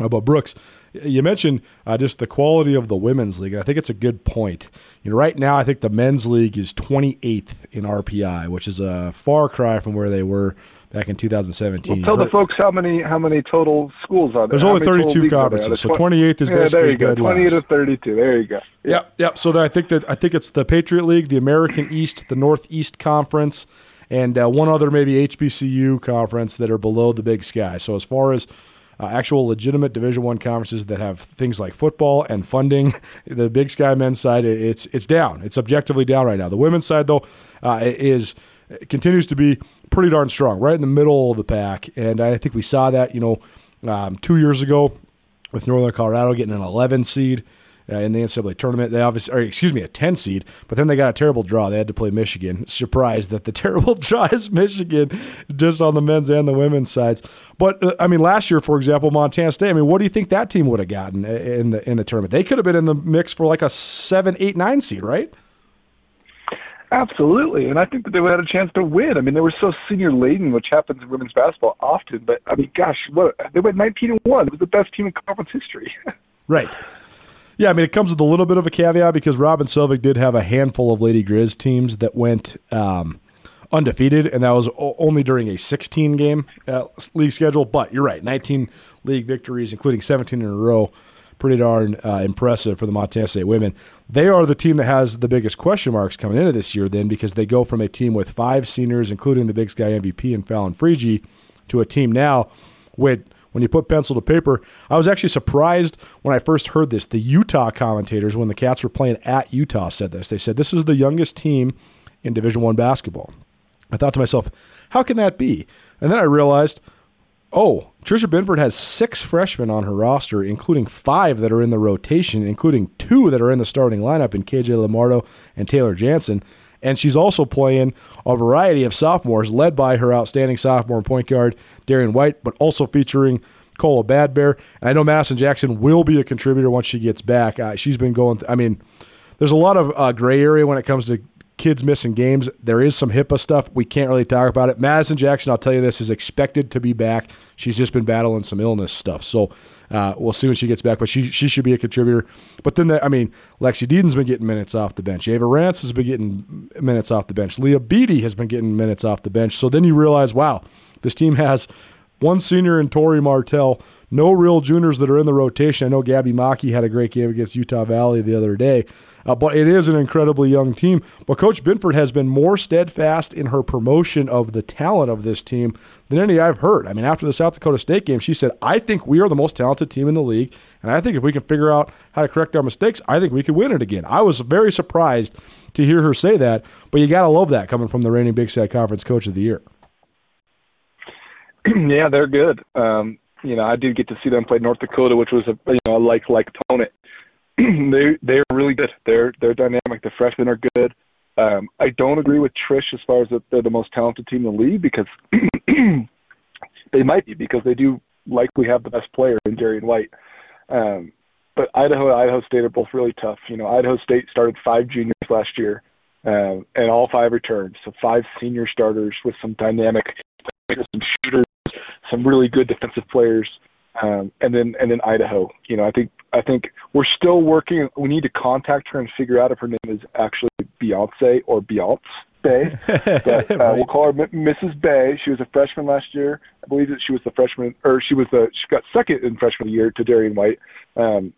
[SPEAKER 2] Uh, but Brooks, you mentioned uh, just the quality of the women's league. I think it's a good point. You know, right now I think the men's league is 28th in RPI, which is a far cry from where they were back in 2017.
[SPEAKER 3] Well, tell the folks how many how many total schools are there.
[SPEAKER 2] There's only 32 conferences, so 28 is
[SPEAKER 3] yeah,
[SPEAKER 2] basically
[SPEAKER 3] there you go. 28
[SPEAKER 2] to
[SPEAKER 3] 32. There you go.
[SPEAKER 2] Yep, yep. So I think that I think it's the Patriot League, the American East, the Northeast Conference, and uh, one other maybe HBCU conference that are below the Big Sky. So as far as uh, actual legitimate Division One conferences that have things like football and funding. The Big Sky men's side, it's it's down. It's objectively down right now. The women's side, though, uh, is continues to be pretty darn strong, right in the middle of the pack. And I think we saw that, you know, um, two years ago with Northern Colorado getting an 11 seed uh, in the NCAA tournament. They obviously, or excuse me, a 10 seed, but then they got a terrible draw. They had to play Michigan. Surprised that the terrible draw is Michigan, just on the men's and the women's sides. But uh, I mean, last year, for example, Montana State. I mean, what do you think that team would have gotten in the in the tournament? They could have been in the mix for like a seven, eight, nine seed, right?
[SPEAKER 3] Absolutely, and I think that they would have had a chance to win. I mean, they were so senior laden, which happens in women's basketball often. But I mean, gosh, what they went 19 and one. It was the best team in conference history.
[SPEAKER 2] right. Yeah, I mean, it comes with a little bit of a caveat because Robin Selvig did have a handful of Lady Grizz teams that went um, undefeated, and that was only during a 16 game uh, league schedule. But you're right, 19 league victories, including 17 in a row. Pretty darn uh, impressive for the Montana State women. They are the team that has the biggest question marks coming into this year, then, because they go from a team with five seniors, including the Big Sky MVP and Fallon Freegee, to a team now with when you put pencil to paper. I was actually surprised when I first heard this. The Utah commentators, when the Cats were playing at Utah, said this. They said this is the youngest team in Division One basketball. I thought to myself, how can that be? And then I realized, oh, Tricia Binford has six freshmen on her roster, including five that are in the rotation, including two that are in the starting lineup in KJ Lamardo and Taylor Jansen. And she's also playing a variety of sophomores, led by her outstanding sophomore point guard, Darian White, but also featuring Kola Bad Bear. And I know Madison Jackson will be a contributor once she gets back. Uh, she's been going, th- I mean, there's a lot of uh, gray area when it comes to kids missing games. There is some HIPAA stuff. We can't really talk about it. Madison Jackson, I'll tell you this, is expected to be back. She's just been battling some illness stuff. So uh, we'll see when she gets back, but she she should be a contributor. But then, the, I mean, Lexi Deaton's been getting minutes off the bench. Ava Rance has been getting minutes off the bench. Leah Beatty has been getting minutes off the bench. So then you realize, wow, this team has one senior in Tori Martell, no real juniors that are in the rotation. I know Gabby Maki had a great game against Utah Valley the other day. Uh, but it is an incredibly young team. But Coach Binford has been more steadfast in her promotion of the talent of this team than any I've heard. I mean, after the South Dakota State game, she said, I think we are the most talented team in the league. And I think if we can figure out how to correct our mistakes, I think we could win it again. I was very surprised to hear her say that. But you got to love that coming from the reigning Big Sky Conference Coach of the Year.
[SPEAKER 3] yeah, they're good. Um, you know, I did get to see them play North Dakota, which was a you know a like like opponent. they they're really good. They're they're dynamic. The freshmen are good. Um, I don't agree with Trish as far as that they're the most talented team in the league because they might be because they do likely have the best player in Darian White. Um, but Idaho and Idaho State are both really tough. You know, Idaho State started five juniors last year, um, and all five returned. So five senior starters with some dynamic, some shooters, some really good defensive players um, and then and then Idaho. You know, I think I think we're still working. We need to contact her and figure out if her name is actually Beyonce or Beyonce Bea. but, uh, right. We'll call her M- Mrs. Bea. She was a freshman last year. I believe that she was the freshman, or she was the she got second in freshman year to Darian White. Um,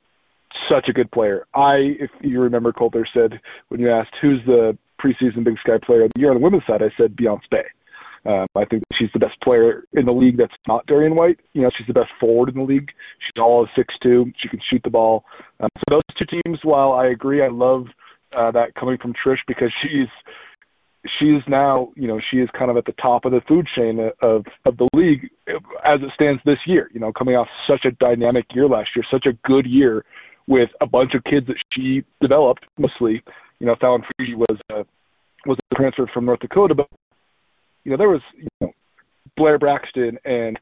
[SPEAKER 3] such a good player. I, if you remember, Colter said when you asked who's the preseason Big Sky player of the year on the women's side, I said Beyonce Bea. Um, I think she's the best player in the league that's not Darian White. You know, she's the best forward in the league. She's all of six two. She can shoot the ball. Um, so those two teams, while I agree, I love uh, that coming from Trish because she's she's now you know she is kind of at the top of the food chain of of the league as it stands this year. You know, coming off such a dynamic year last year, such a good year with a bunch of kids that she developed mostly. You know, Fallon Freegee was uh, was transferred from North Dakota, but you know, there was you know, Blair Braxton and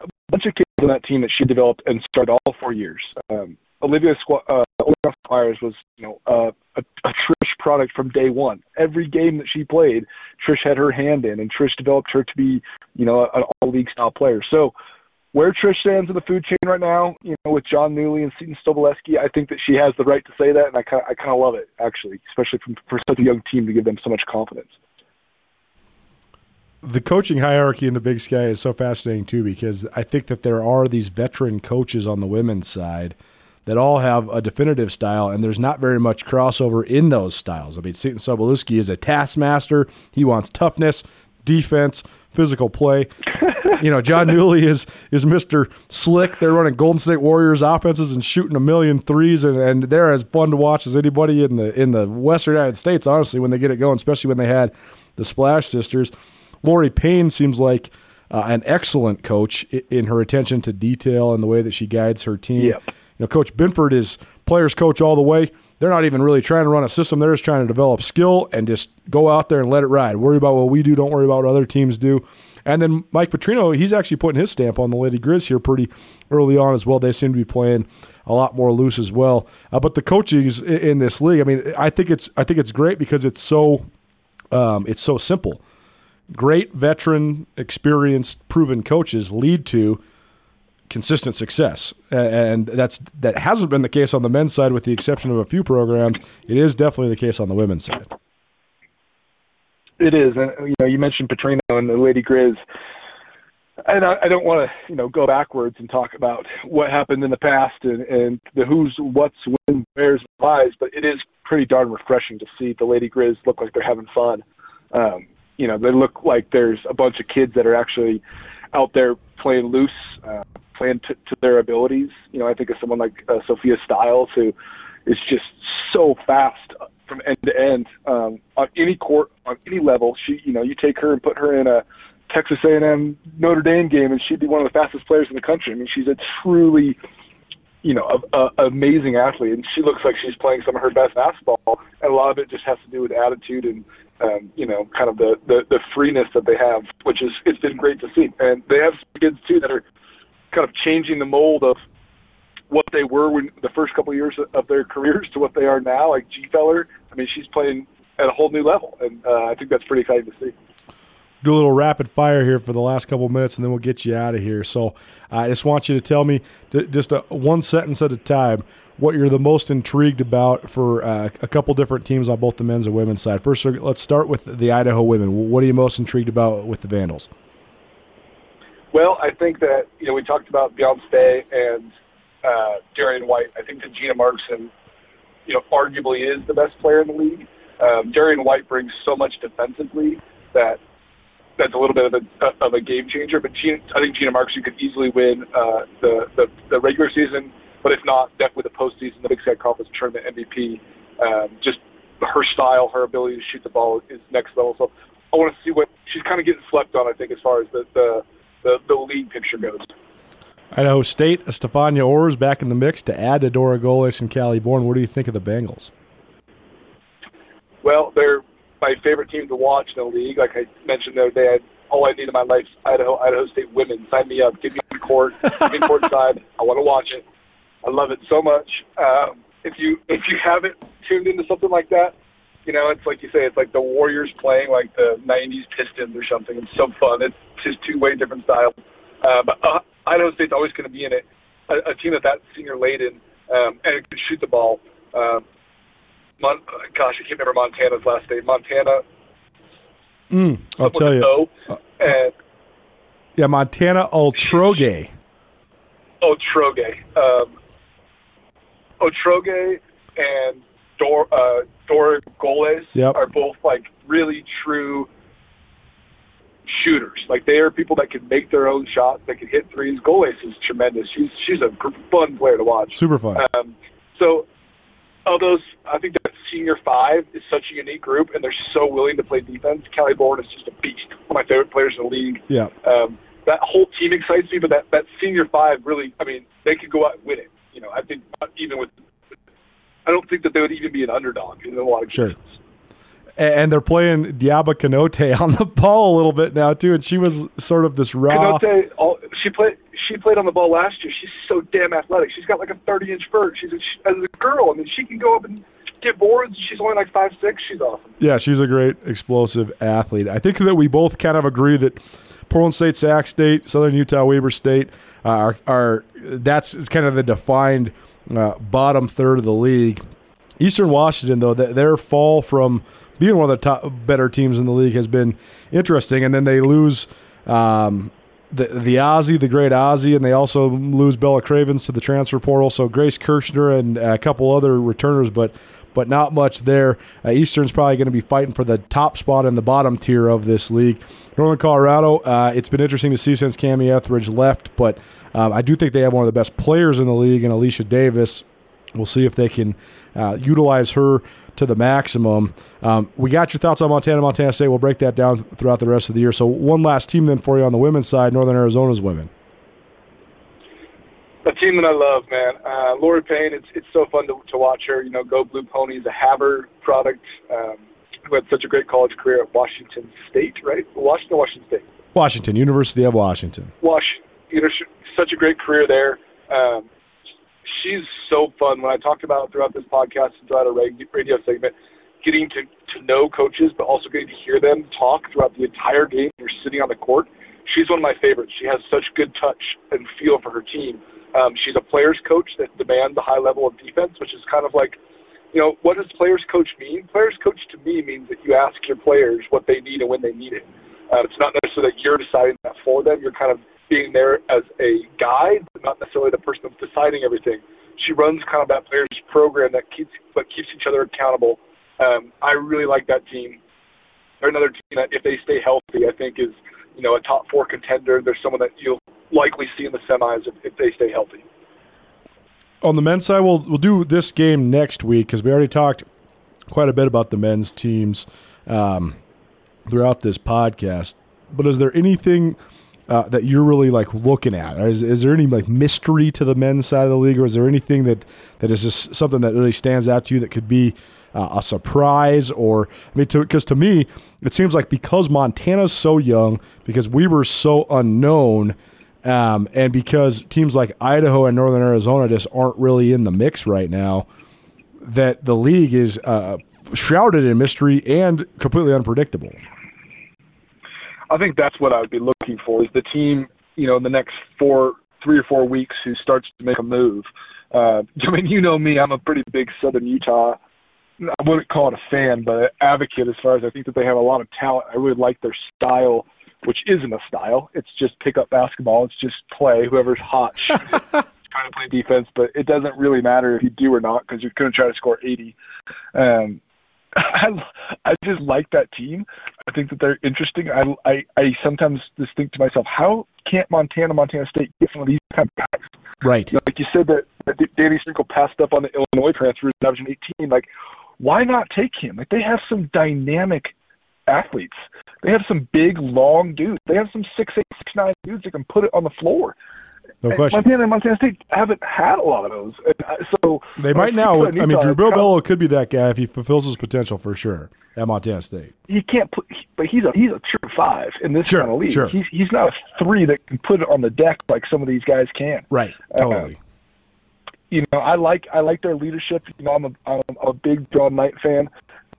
[SPEAKER 3] a bunch of kids on that team that she developed and started all four years. Um, Olivia Squ- uh, Squires was, you know, uh, a, a Trish product from day one. Every game that she played, Trish had her hand in, and Trish developed her to be, you know, an all-league style player. So, where Trish stands in the food chain right now, you know, with Jon Newlee and Seton Sobolewski, I think that she has the right to say that, and I kind of, I kind of love it actually, especially from, for such a young team to give them so much confidence
[SPEAKER 2] the coaching hierarchy in the Big Sky is so fascinating too because I think that there are these veteran coaches on the women's side that all have a definitive style, and there's not very much crossover in those styles. I mean, Seton Sobolewski is a taskmaster. He wants toughness, defense, physical play. you know, Jon Newlee is is Mr. Slick. They're running Golden State Warriors offenses and shooting a million threes, and, and they're as fun to watch as anybody in the in the Western United States. Honestly, when they get it going, especially when they had the Splash Sisters. Loree Payne seems like uh, an excellent coach in her attention to detail and the way that she guides her team.
[SPEAKER 3] Yep.
[SPEAKER 2] You know, Coach Binford is players coach all the way. They're not even really trying to run a system. They're just trying to develop skill and just go out there and let it ride. Worry about what we do. Don't worry about what other teams do. And then Mike Petrino, he's actually putting his stamp on the Lady Grizz here pretty early on as well. They seem to be playing a lot more loose as well. Uh, but the coaching in this league, I mean, I think it's I think it's great because it's so Um, it's so simple. Great veteran, experienced, proven coaches lead to consistent success, and that's that hasn't been the case on the men's side, with the exception of a few programs. It is definitely the case on the women's side.
[SPEAKER 3] It is, and you know, you mentioned Petrino and the Lady Griz. And I, I don't want to, you know, go backwards and talk about what happened in the past and, and the who's, what's, when, where's, why's, but it is pretty darn refreshing to see the Lady Griz look like they're having fun. Um, you know, they look like there's a bunch of kids that are actually out there playing loose, uh, playing to, to their abilities. You know, I think of someone like uh, Sophia Stiles who is just so fast from end to end um, on any court, on any level. She, you know, you take her and put her in a Texas A&M Notre Dame game, and she'd be one of the fastest players in the country. I mean, she's a truly, you know, a, a, amazing athlete, and she looks like she's playing some of her best basketball. And a lot of it just has to do with attitude and, um, you know, kind of the, the the freeness that they have, which is it's been great to see. And they have kids too that are kind of changing the mold of what they were when the first couple of years of their careers to what they are now. Like Gfeller, I mean, she's playing at a whole new level, and uh, I think that's pretty exciting to see
[SPEAKER 2] do a little rapid fire here for the last couple minutes, and then we'll get you out of here. So I just want you to tell me, just a, one sentence at a time, what you're the most intrigued about for uh, a couple different teams on both the men's and women's side. First, let's start with the Idaho women. What are you most intrigued about with the Vandals?
[SPEAKER 3] Well, I think that you know we talked about Beyonce and uh, Darian White. I think that Gina Marxen, you know, arguably is the best player in the league. Um, Darian White brings so much defensively that that's a little bit of a of a game changer. But Gina, I think Gina Marks, you could easily win uh, the, the the regular season, but if not, definitely the postseason, the Big Sky Conference tournament MVP. Um, just her style, her ability to shoot the ball is next level. So I want to see what she's kind of getting slept on. I think as far as the the the, the league picture goes.
[SPEAKER 2] Idaho State, Stefania Orr back in the mix to add to Dora Goles and Callie Bourne. What do you think of the Bengals?
[SPEAKER 3] Well, they're my favorite team to watch in the league. Like I mentioned the other day, I, all I need in my life is Idaho, Idaho State women. Sign me up. Give me court. Give me court side. I want to watch it. I love it so much. Um, if you if you haven't tuned into something like that, you know, it's like you say, it's like the Warriors playing like the '90s Pistons or something. It's so fun. It's just two way different styles. Uh, but uh, Idaho State's always going to be in it. A, a team that senior laden um, and it can shoot the ball. Um, Mon- gosh, I can't remember Montana's last name. Montana.
[SPEAKER 2] Mm, I'll tell you.
[SPEAKER 3] O, and,
[SPEAKER 2] yeah, Montana Oltrogge.
[SPEAKER 3] Oltrogge. Um, Oltrogge and Dor, uh, Dora Goles
[SPEAKER 2] yep.
[SPEAKER 3] are both like really true shooters. Like they are people that can make their own shots, that can hit threes. Goles is tremendous. She's she's a fun player to watch.
[SPEAKER 2] Super fun.
[SPEAKER 3] Um, so of those, I think that senior five is such a unique group, and they're so willing to play defense. Callie Bourne is just a beast. One of my favorite players in the league.
[SPEAKER 2] Yeah.
[SPEAKER 3] Um, that whole team excites me, but that, that senior five really, I mean, they could go out and win it. You know, I think even with, I don't think that they would even be an underdog in a lot of
[SPEAKER 2] sure. And they're playing Diaba Konate on the ball a little bit now too, and she was sort of this raw.
[SPEAKER 3] All, she played she played on the ball last year. She's so damn athletic. She's got like a 30 inch vert. She's a, as a girl. I mean, she can go up and get boards. She's only like five six. She's awesome.
[SPEAKER 2] Yeah, she's a great explosive athlete. I think that we both kind of agree that Portland State, Sac State, Southern Utah, Weber State uh, are, are that's kind of the defined uh, bottom third of the league. Eastern Washington, though, their fall from being one of the top better teams in the league has been interesting, and then they lose um, the the Ozzy, the great Ozzy, and they also lose Bella Cravens to the transfer portal. So Grace Kirschner and a couple other returners, but but not much there. Uh, Eastern's probably going to be fighting for the top spot in the bottom tier of this league. Northern Colorado, uh, it's been interesting to see since Cami Etheridge left, but um, I do think they have one of the best players in the league in Alicia Davis. We'll see if they can uh, utilize her to the maximum. Um, we got your thoughts on Montana, Montana State. We'll break that down throughout the rest of the year. So, one last team then for you on the women's side Northern Arizona's women.
[SPEAKER 3] A team that I love, man. Uh, Loree Payne, it's, it's so fun to, to watch her. You know, Go Blue Ponies, a Havre product, um, who had such a great college career at Washington State, right? Washington, Washington State.
[SPEAKER 2] Washington, University of Washington.
[SPEAKER 3] Wash, you know, such a great career there. Um, she's so fun. When I talked about throughout this podcast and throughout a radio segment, getting to, to know coaches, but also getting to hear them talk throughout the entire game. You're sitting on the court. She's one of my favorites. She has such good touch and feel for her team. Um, she's a players coach that demands a high level of defense, which is kind of like, you know, what does players coach mean? Players coach to me means that you ask your players what they need and when they need it. Uh, it's not necessarily that you're deciding that for them. You're kind of being there as a guide, but not necessarily the person that's deciding everything. She runs kind of that players program that keeps but keeps each other accountable. Um, I really like that team. They're another team that, if they stay healthy, I think is you know a top four contender. They're someone that you'll likely see in the semis if, if they stay healthy.
[SPEAKER 2] On the men's side, we'll we'll do this game next week because we already talked quite a bit about the men's teams um, throughout this podcast. But is there anything uh, that you're really like looking at? Is, is there any like mystery to the men's side of the league, or is there anything that that is just something that really stands out to you that could be uh, a surprise? Or I mean, because to, to me, it seems like because Montana's so young, because we were so unknown. Um, and because teams like Idaho and Northern Arizona just aren't really in the mix right now, that the league is uh, shrouded in mystery and completely unpredictable.
[SPEAKER 3] I think that's what I would be looking for is the team, you know, in the next four, three or four weeks who starts to make a move. Uh, I mean, you know me, I'm a pretty big Southern Utah. I wouldn't call it a fan, but advocate as far as I think that they have a lot of talent. I really like their style, which isn't a style. It's just pick up basketball. It's just play. Whoever's hot trying to play defense, but it doesn't really matter if you do or not because you're going to try to score 80. Um, I, I just like that team. I think that they're interesting. I, I, I sometimes just think to myself, how can't Montana, Montana State get some of these kind of guys?
[SPEAKER 2] Right.
[SPEAKER 3] You know, like you said that, that Danny Sprinkle passed up on the Illinois transfer, averaging 18. Like, why not take him? Like, they have some dynamic athletes. They have some big, long dudes. They have some six eight, six nine dudes that can put it on the floor.
[SPEAKER 2] No question.
[SPEAKER 3] Montana and Montana State haven't had a lot of those, and so
[SPEAKER 2] they might now. I mean, Jubrile Belo could be that guy if he fulfills his potential for sure at Montana State.
[SPEAKER 3] He can't put, but he's a he's a true five in this
[SPEAKER 2] sure,
[SPEAKER 3] kind of league.
[SPEAKER 2] Sure.
[SPEAKER 3] He's he's not a three that can put it on the deck like some of these guys can.
[SPEAKER 2] Right. Totally. Uh,
[SPEAKER 3] you know, I like I like their leadership. You know, I'm a I'm a big John Knight fan.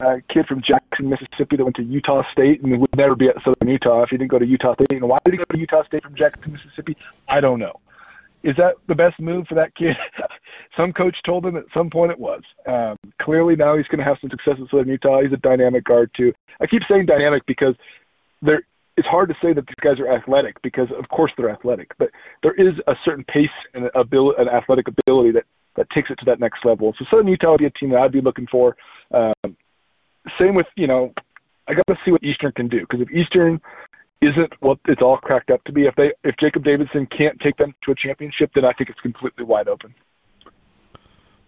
[SPEAKER 3] A kid from Jackson, Mississippi, that went to Utah State and would never be at Southern Utah if he didn't go to Utah State. And why did he go to Utah State from Jackson, Mississippi? I don't know is that the best move for that kid? some coach told him at some point it was. Um, clearly now he's going to have some success at Southern Utah. He's a dynamic guard too. I keep saying dynamic because there. It's hard to say that these guys are athletic because of course they're athletic, but there is a certain pace and ability, an athletic ability that that takes it to that next level. So Southern Utah would be a team that I'd be looking for. Um, same with you know, I got to see what Eastern can do because if Eastern isn't what it's all cracked up to be. If they if Jacob Davison can't take them to a championship, then I think it's completely wide open.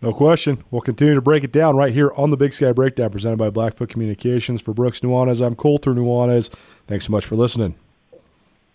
[SPEAKER 2] No question. We'll continue to break it down right here on the Big Sky Breakdown presented by Blackfoot Communications. For Brooks Nuanez, I'm Colter Nuanez. Thanks so much for listening.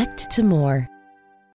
[SPEAKER 1] connect to more.